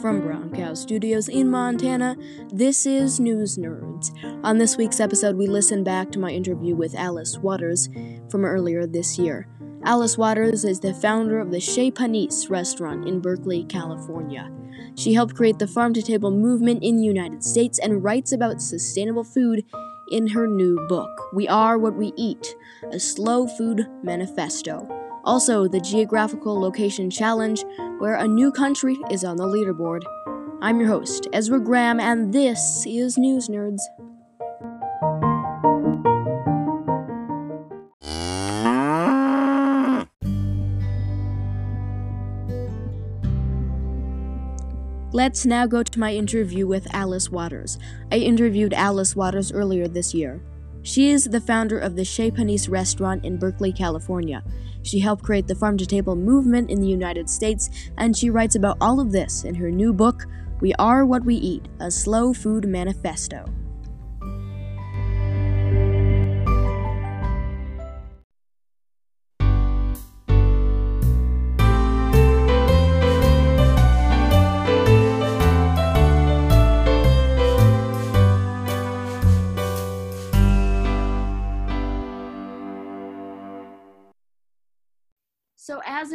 From Brown Cow Studios in Montana, this is News Nerds. On this week's episode, we listen back to my interview with Alice Waters from earlier this year. Alice Waters is the founder of the Chez Panisse restaurant in Berkeley, California. She helped create the farm to table movement in the United States and writes about sustainable food in her new book, We Are What We Eat, a slow food manifesto. Also, the Geographical Location Challenge, where a new country is on the leaderboard. I'm your host, Ezra Graham, and this is News Nerds. Let's now go to my interview with Alice Waters. I interviewed Alice Waters earlier this year. She is the founder of the Chez Panisse restaurant in Berkeley, California. She helped create the farm to table movement in the United States, and she writes about all of this in her new book, We Are What We Eat A Slow Food Manifesto.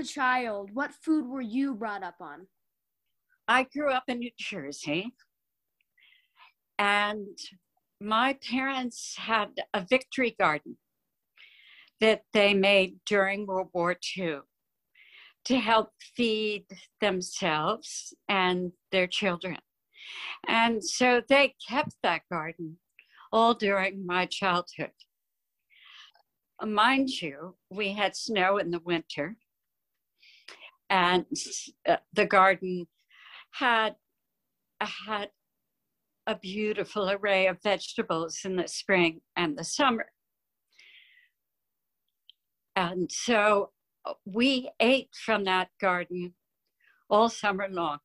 Child, what food were you brought up on? I grew up in New Jersey, and my parents had a victory garden that they made during World War II to help feed themselves and their children. And so they kept that garden all during my childhood. Mind you, we had snow in the winter, and uh, the garden had had a beautiful array of vegetables in the spring and the summer. And so uh, we ate from that garden all summer long.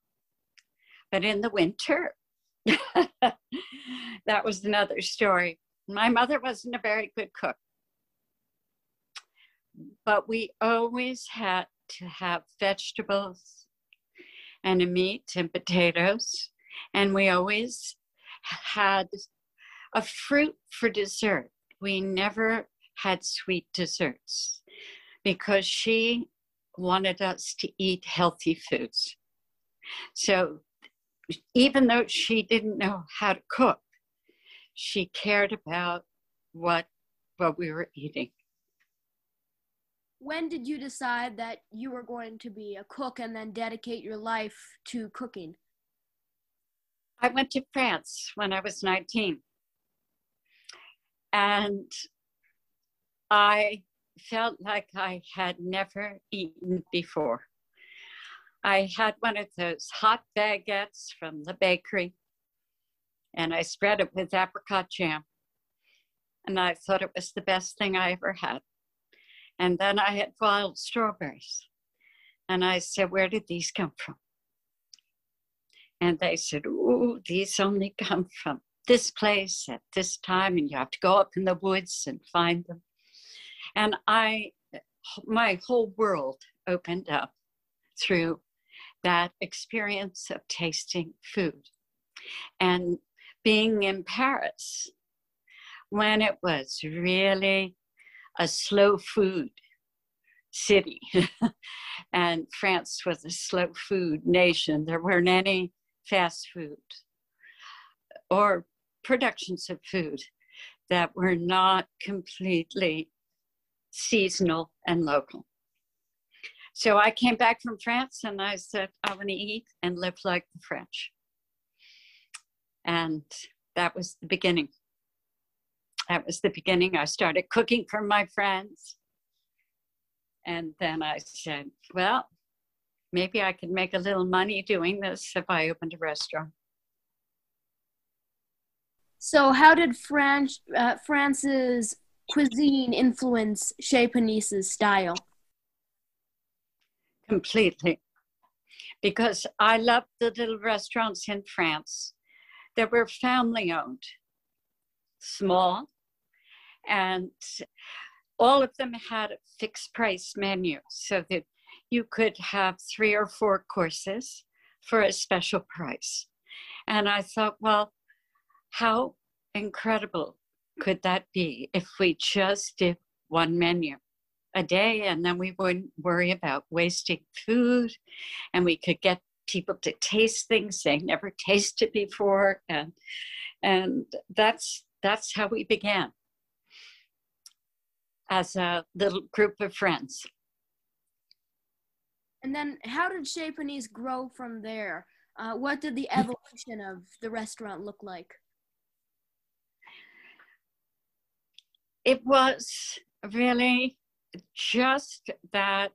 But in the winter, that was another story. My mother wasn't a very good cook, but we always had to have vegetables and a meat and potatoes. And we always had a fruit for dessert. We never had sweet desserts because she wanted us to eat healthy foods. So even though she didn't know how to cook, she cared about what what we were eating when did you decide that you were going to be a cook and then dedicate your life to cooking? I went to France when I was 19. And I felt like I had never eaten before. I had one of those hot baguettes from the bakery, and I spread it with apricot jam. And I thought it was the best thing I ever had. And then I had wild strawberries. And I said, Where did these come from? And they said, Oh, these only come from this place at this time, and you have to go up in the woods and find them. And I, my whole world opened up through that experience of tasting food and being in Paris when it was really a slow food city. and France was a slow food nation. There weren't any fast food or productions of food that were not completely seasonal and local. So I came back from France and I said, I want to eat and live like the French. And that was the beginning that was the beginning. I started cooking for my friends. And then I said, well, maybe I could make a little money doing this if I opened a restaurant. So, how did France, uh, France's cuisine influence Chez Panisse's style? Completely. Because I loved the little restaurants in France that were family owned, small, and all of them had a fixed price menu so that you could have three or four courses for a special price. And I thought, well, how incredible could that be if we just did one menu a day and then we wouldn't worry about wasting food and we could get people to taste things they never tasted before and and that's that's how we began as a little group of friends. And then how did Chez Panisse grow from there? Uh, what did the evolution of the restaurant look like? It was really just that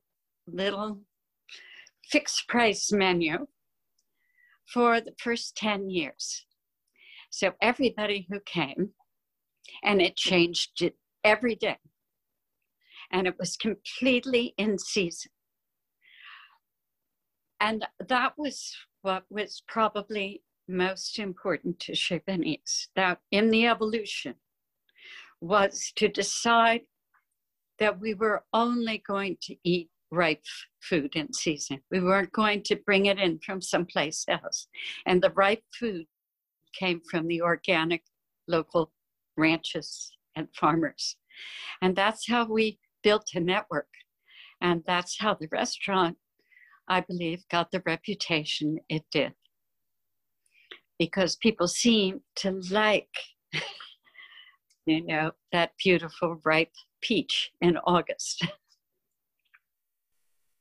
little fixed price menu for the first 10 years. So everybody who came, and it changed it every day, and it was completely in season. And that was what was probably most important to Panisse, that in the evolution was to decide that we were only going to eat ripe food in season. We weren't going to bring it in from someplace else. And the ripe food came from the organic local ranches and farmers. And that's how we built a network. And that's how the restaurant, I believe, got the reputation it did. Because people seem to like, you know, that beautiful ripe peach in August.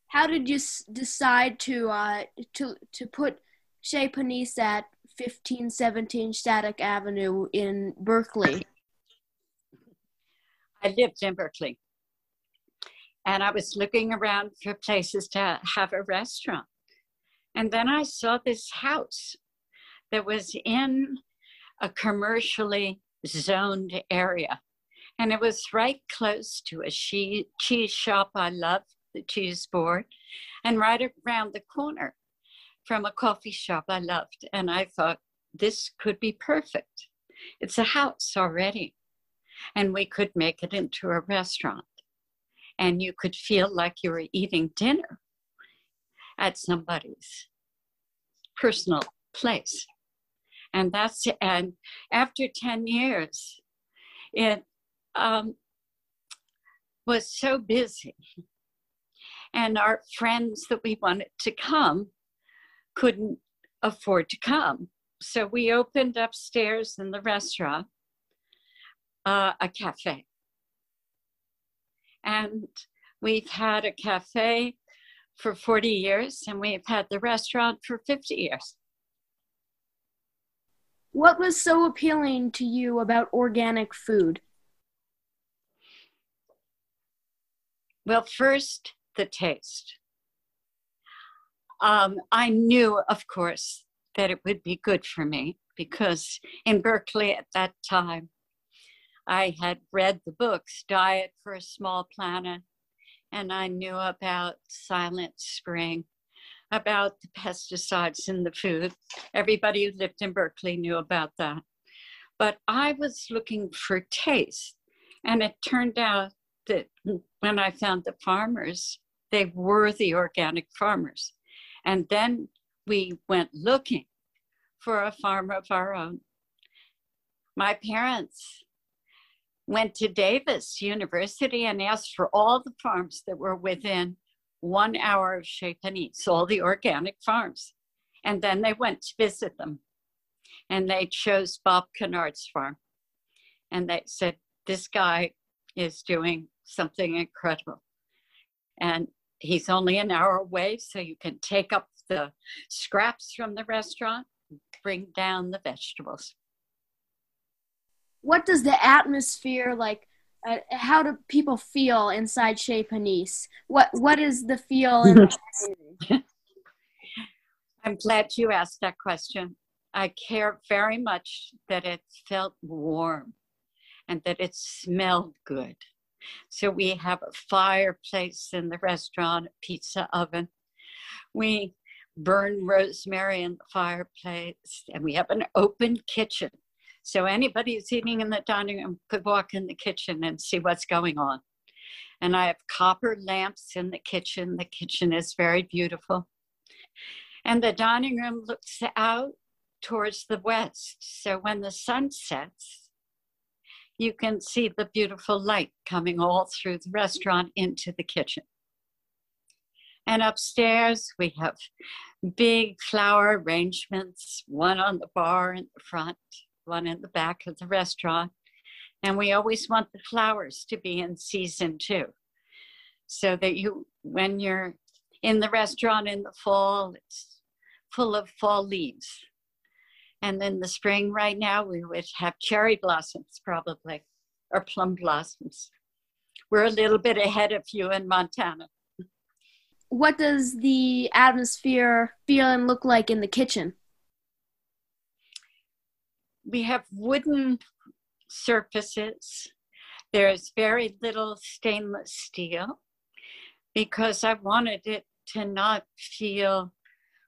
How did you s- decide to uh, to to put Chez Panisse at 1517 Shattuck Avenue in Berkeley? I lived in Berkeley, and I was looking around for places to have a restaurant, and then I saw this house that was in a commercially zoned area and it was right close to a cheese shop I love, the cheese board, and right around the corner from a coffee shop I loved. And I thought, this could be perfect. It's a house already, and we could make it into a restaurant. And you could feel like you were eating dinner at somebody's personal place. And that's, and after 10 years, it um, was so busy. And our friends that we wanted to come couldn't afford to come. So we opened upstairs in the restaurant uh, a cafe. And we've had a cafe for 40 years, and we've had the restaurant for 50 years. What was so appealing to you about organic food? Well, first, the taste. Um, I knew, of course, that it would be good for me because in Berkeley at that time, I had read the books Diet for a Small Planet, and I knew about Silent Spring, about the pesticides in the food. Everybody who lived in Berkeley knew about that. But I was looking for taste, and it turned out that when I found the farmers, they were the organic farmers. And then we went looking for a farm of our own. My parents went to Davis University and asked for all the farms that were within one hour of Chez Panisse, all the organic farms. And then they went to visit them. And they chose Bob Cannard's farm. And they said, This guy is doing something incredible. And he's only an hour away, so you can take up the scraps from the restaurant, bring down the vegetables. What does the atmosphere like? Uh, how do people feel inside Chez Panisse? What What is the feel? I'm glad you asked that question. I care very much that it felt warm and that it smelled good. So we have a fireplace in the restaurant, a pizza oven. We burn rosemary in the fireplace, and we have an open kitchen. So anybody who's eating in the dining room could walk in the kitchen and see what's going on. And I have copper lamps in the kitchen. The kitchen is very beautiful. And the dining room looks out towards the west. So when the sun sets, you can see the beautiful light coming all through the restaurant into the kitchen. And upstairs, we have big flower arrangements, one on the bar in the front, one in the back of the restaurant. And we always want the flowers to be in season too. So that you, when you're in the restaurant in the fall, it's full of fall leaves. And then the spring, right now, we would have cherry blossoms probably, or plum blossoms. We're a little bit ahead of you in Montana. What does the atmosphere feel and look like in the kitchen? We have wooden surfaces. There's very little stainless steel because I wanted it to not feel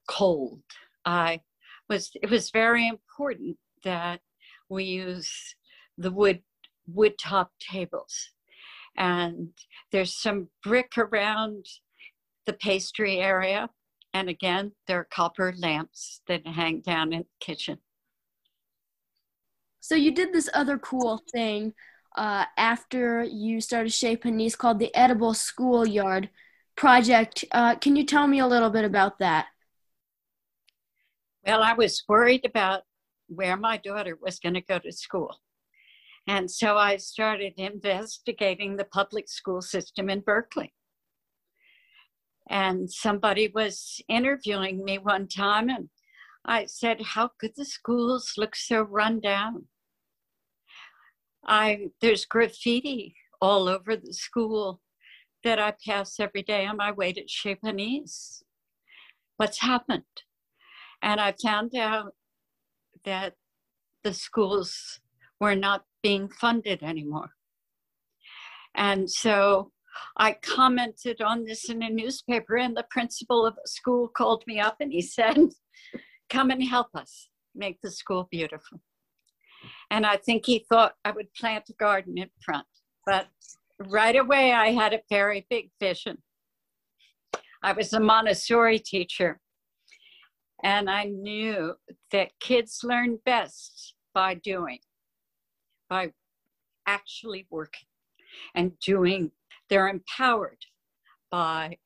cold. I was it was very important that we use the wood wood top tables. And there's some brick around the pastry area. And again, there are copper lamps that hang down in the kitchen. So you did this other cool thing uh, after you started Chez Panisse called the Edible Schoolyard Project. Uh, can you tell me a little bit about that? Well, I was worried about where my daughter was going to go to school. And so I started investigating the public school system in Berkeley. And somebody was interviewing me one time, and I said, How could the schools look so run down? I there's graffiti all over the school that I pass every day on my way to Chez. What's happened? And I found out that the schools were not being funded anymore. And so I commented on this in a newspaper, and the principal of the school called me up and he said, Come and help us make the school beautiful. And I think he thought I would plant a garden in front. But right away, I had a very big vision. I was a Montessori teacher, and I knew that kids learn best by doing, by actually working and doing. They're empowered by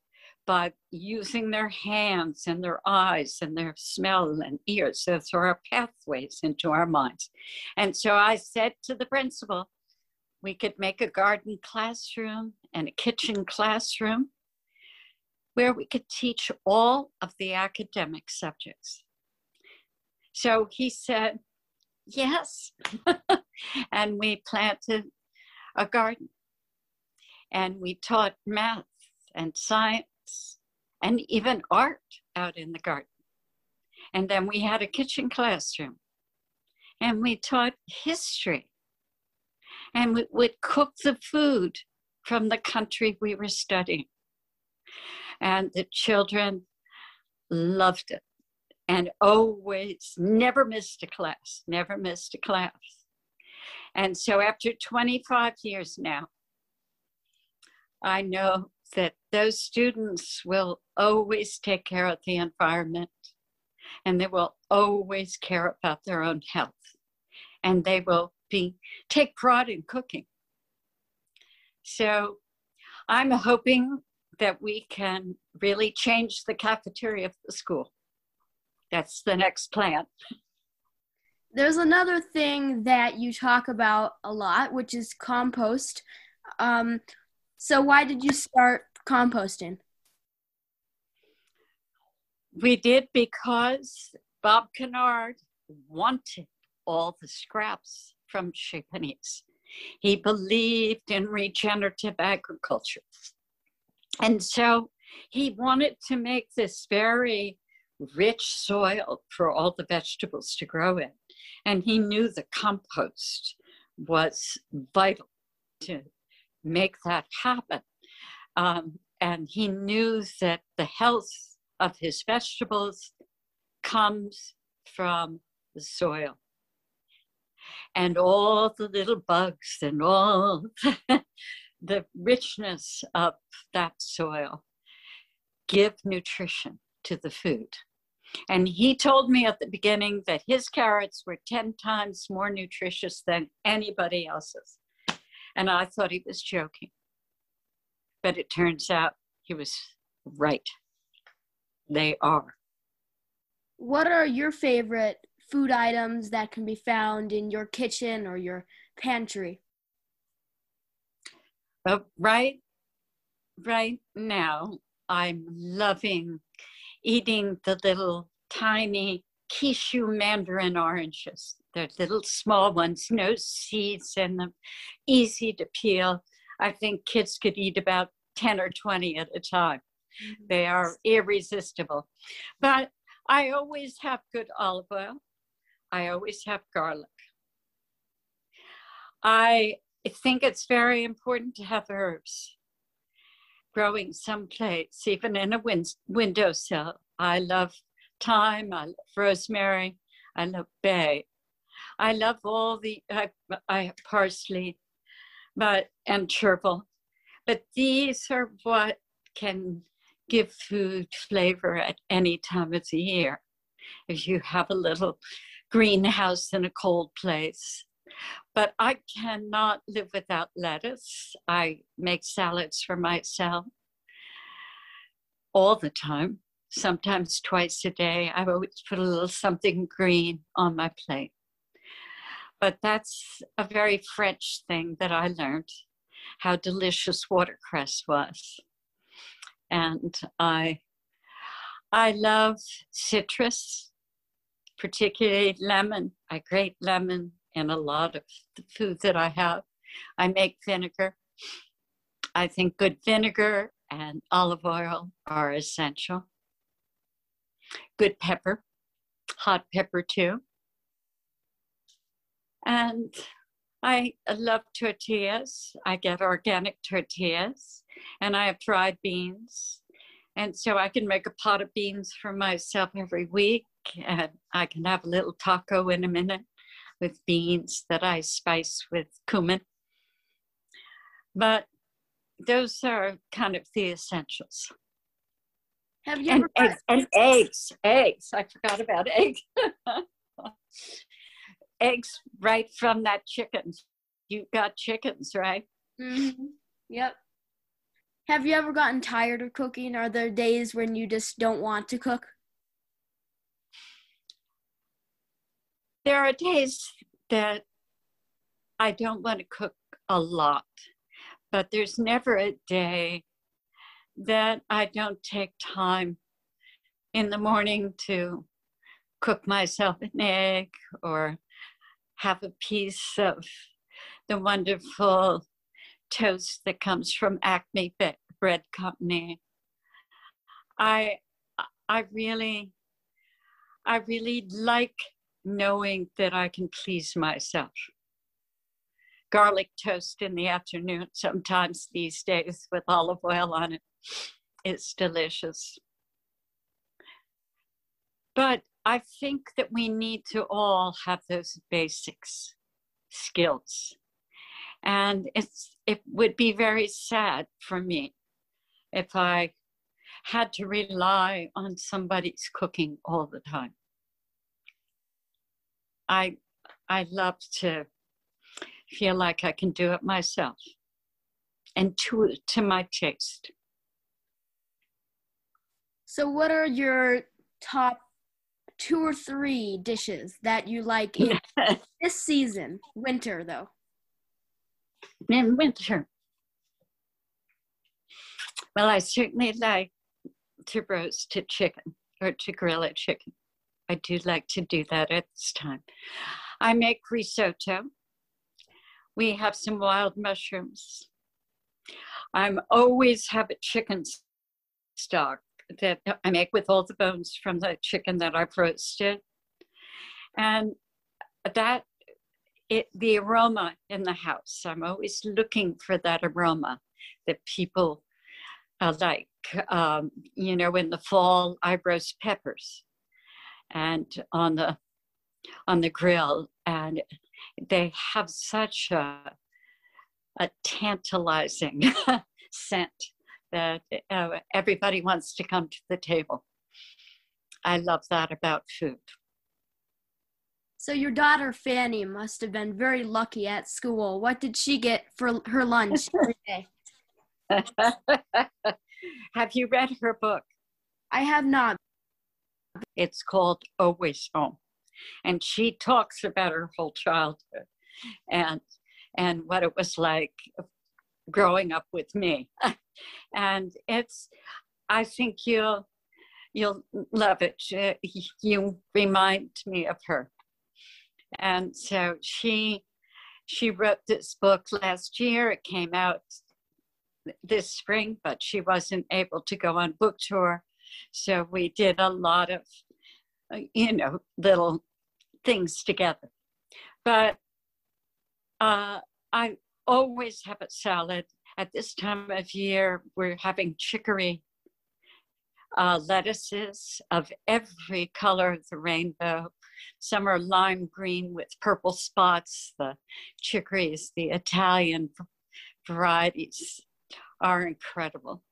by using their hands and their eyes and their smell and ears. Those are our pathways into our minds. And so I said to the principal, we could make a garden classroom and a kitchen classroom where we could teach all of the academic subjects. So he said, yes. and we planted a garden and we taught math and science and even art out in the garden. And then we had a kitchen classroom and we taught history and we would cook the food from the country we were studying and the children loved it and always never missed a class, never missed a class. And so after 25 years now, I know that those students will always take care of the environment and they will always care about their own health and they will be take pride in cooking. So I'm hoping that we can really change the cafeteria of the school. That's the next plan. There's another thing that you talk about a lot, which is compost. Um, so, why did you start composting? We did because Bob Cannard wanted all the scraps from Chez He believed in regenerative agriculture. And so he wanted to make this very rich soil for all the vegetables to grow in. And he knew the compost was vital to make that happen. Um, and he knew that the health of his vegetables comes from the soil. And all the little bugs and all the richness of that soil give nutrition to the food. And he told me at the beginning that his carrots were 10 times more nutritious than anybody else's. And I thought he was joking. But it turns out he was right. They are. What are your favorite food items that can be found in your kitchen or your pantry? Uh, right, right now, I'm loving eating the little tiny Kishu mandarin oranges. They're little small ones, no seeds in them, easy to peel. I think kids could eat about 10 or 20 at a time. Mm-hmm. They are irresistible. But I always have good olive oil. I always have garlic. I think it's very important to have herbs growing someplace, even in a win- windowsill. I love thyme, I love rosemary, I love bay. I love all the, I, I parsley, but, and chervil. But these are what can give food flavor at any time of the year. If you have a little greenhouse in a cold place, but I cannot live without lettuce. I make salads for myself all the time, sometimes twice a day. I always put a little something green on my plate. But that's a very French thing that I learned how delicious watercress was. And I I love citrus, particularly lemon. I grate lemon in a lot of the food that I have. I make vinegar. I think good vinegar and olive oil are essential. Good pepper, hot pepper too. And I love tortillas. I get organic tortillas and I have dried beans. And so I can make a pot of beans for myself every week and I can have a little taco in a minute with beans that I spice with cumin. But those are kind of the essentials. Have you and, ever eggs, and eggs, eggs. I forgot about eggs. eggs right from that chicken. You got chickens, right? Mm-hmm. Yep. Have you ever gotten tired of cooking? Are there days when you just don't want to cook? there are days that I don't want to cook a lot, but there's never a day that I don't take time in the morning to cook myself an egg or have a piece of the wonderful toast that comes from Acme Bread Company. I I really I really like knowing that I can please myself. Garlic toast in the afternoon, sometimes these days with olive oil on it. It's delicious. But I think that we need to all have those basics skills. And it's it would be very sad for me if I had to rely on somebody's cooking all the time. I I love to feel like I can do it myself and to to my taste. So what are your top two or three dishes that you like in this season, winter though? In winter. Well, I certainly like to roast a chicken or to grill a chicken. I do like to do that at this time. I make risotto. We have some wild mushrooms. I'm always have a chicken stock that I make with all the bones from the chicken that I've roasted. And that it the aroma in the house. I'm always looking for that aroma that people uh, like. Um, you know, in the fall, I roast peppers and on the on the grill and they have such a, a tantalizing scent that uh, everybody wants to come to the table I love that about food. So your daughter Fanny must have been very lucky at school. What did she get for her lunch every day? have you read her book? I have not. It's called Always Home. And she talks about her whole childhood and and what it was like growing up with me. and it's I think you'll you'll love it. You remind me of her. And so she she wrote this book last year. It came out this spring, but she wasn't able to go on book tour. So we did a lot of, you know, little things together. But uh, I always have a salad. At this time of year, we're having chicory uh, lettuces of every color of the rainbow. Some are lime green with purple spots. The chicories, the Italian varieties are incredible.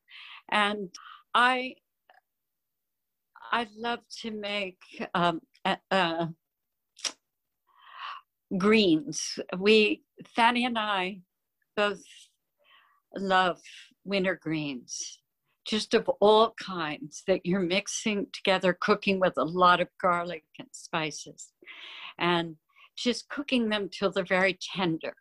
And I I love to make um, uh, greens. We Fanny and I both love winter greens, just of all kinds that you're mixing together, cooking with a lot of garlic and spices, and just cooking them till they're very tender.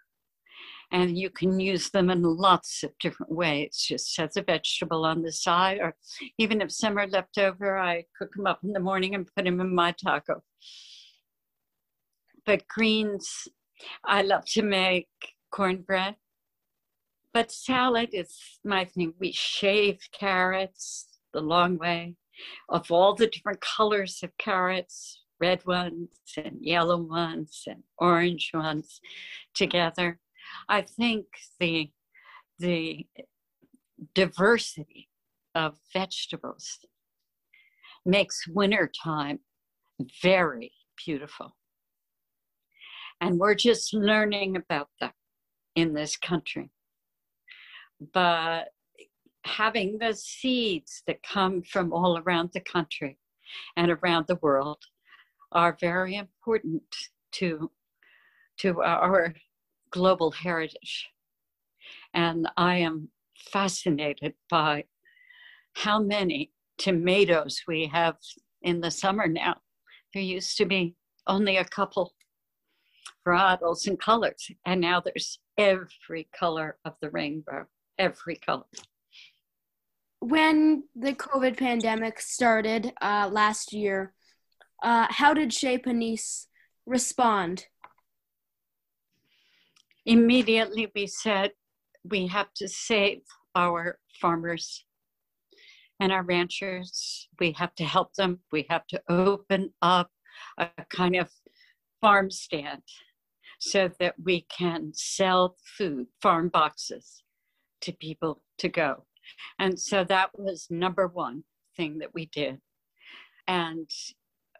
And you can use them in lots of different ways. Just as a vegetable on the side or even if some are left over i cook them up in the morning and put them in my taco but greens i love to make cornbread. But salad is my thing. We shave carrots the long way. Of all the different colors of carrots red ones and yellow ones and orange ones together I think the the diversity of vegetables makes wintertime very beautiful. And we're just learning about them in this country. But having the seeds that come from all around the country and around the world are very important to to our global heritage. And I am fascinated by how many tomatoes we have in the summer now. There used to be only a couple varietals and colors, and now there's every color of the rainbow, every color. When the COVID pandemic started uh, last year, uh, how did Chez Panisse respond? immediately we said we have to save our farmers and our ranchers. We have to help them. We have to open up a kind of farm stand so that we can sell food, farm boxes to people to go. And so that was number one thing that we did. And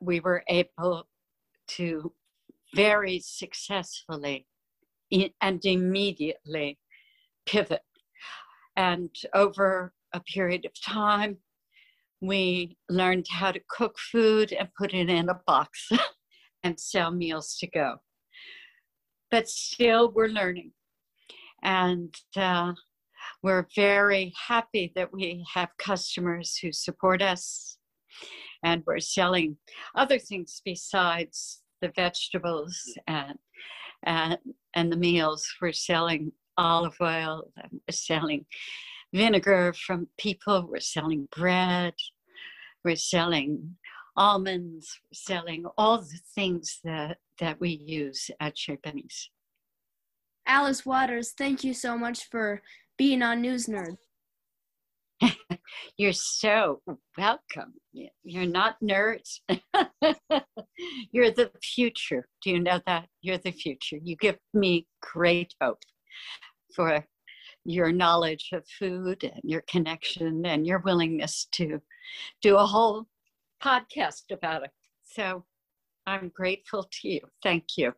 we were able to very successfully and immediately pivot. And over a period of time, we learned how to cook food and put it in a box and sell meals to go. But still, we're learning. And uh, we're very happy that we have customers who support us. And we're selling other things besides the vegetables and and, and the meals. We're selling olive oil, we're selling vinegar from people, we're selling bread, we're selling almonds, we're selling all the things that, that we use at Chez Panisse. Alice Waters, thank you so much for being on News Nerd. You're so welcome. You're not nerds. You're the future. Do you know that? You're the future. You give me great hope for your knowledge of food and your connection and your willingness to do a whole podcast about it. So I'm grateful to you. Thank you.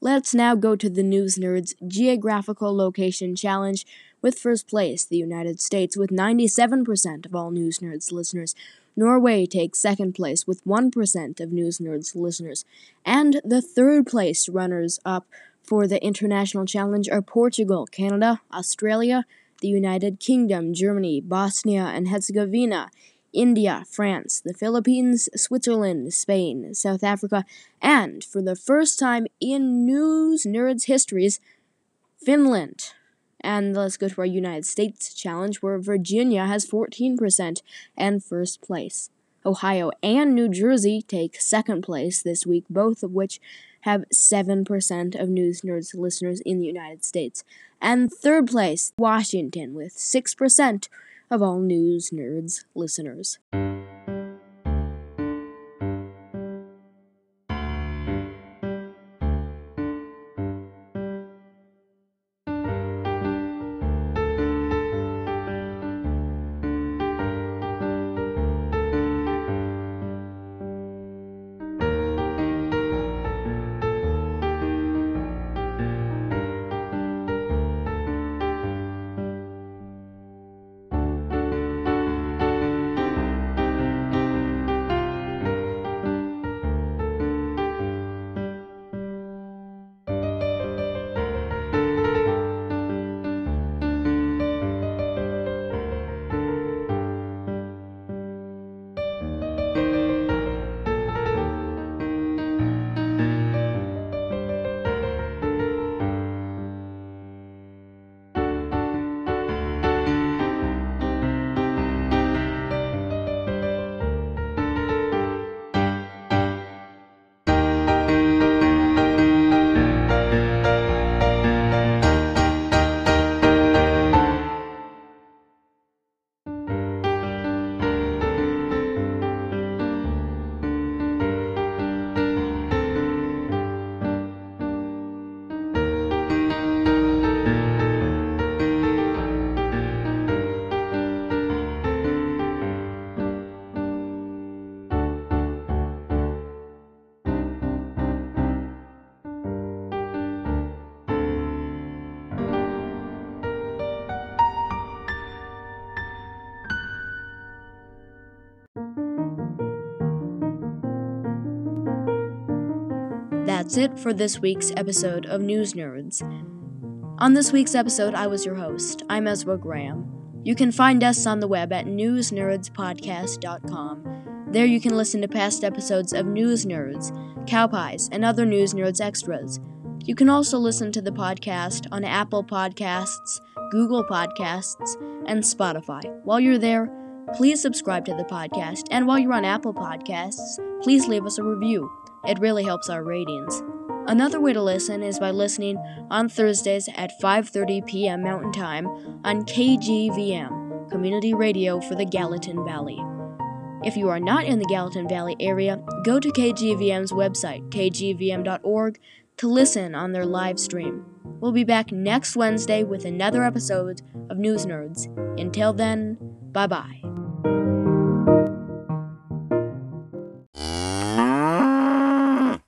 Let's now go to the News Nerds Geographical Location Challenge with first place, the United States, with 97% of all News Nerds listeners. Norway takes second place with 1% of News Nerds listeners. And the third place runners up for the International Challenge are Portugal, Canada, Australia, the United Kingdom, Germany, Bosnia and Herzegovina, India, France, the Philippines, Switzerland, Spain, South Africa, and for the first time in News Nerds histories, Finland. And let's go to our United States challenge where Virginia has 14% and first place. Ohio and New Jersey take second place this week, both of which have 7% of News Nerds listeners in the United States. And third place, Washington, with 6% of all News Nerds listeners. That's it for this week's episode of News Nerds. On this week's episode, I was your host. I'm Ezra Graham. You can find us on the web at newsnerdspodcast.com. There you can listen to past episodes of News Nerds, Cowpies, and other News Nerds extras. You can also listen to the podcast on Apple Podcasts, Google Podcasts, and Spotify. While you're there, please subscribe to the podcast, and while you're on Apple Podcasts, please leave us a review. It really helps our ratings. Another way to listen is by listening on Thursdays at 5:30 p.m. Mountain Time on KGVM, community radio for the Gallatin Valley. If you are not in the Gallatin Valley area, go to KGVM's website, kgvm.org, to listen on their live stream. We'll be back next Wednesday with another episode of News Nerds. Until then, bye bye.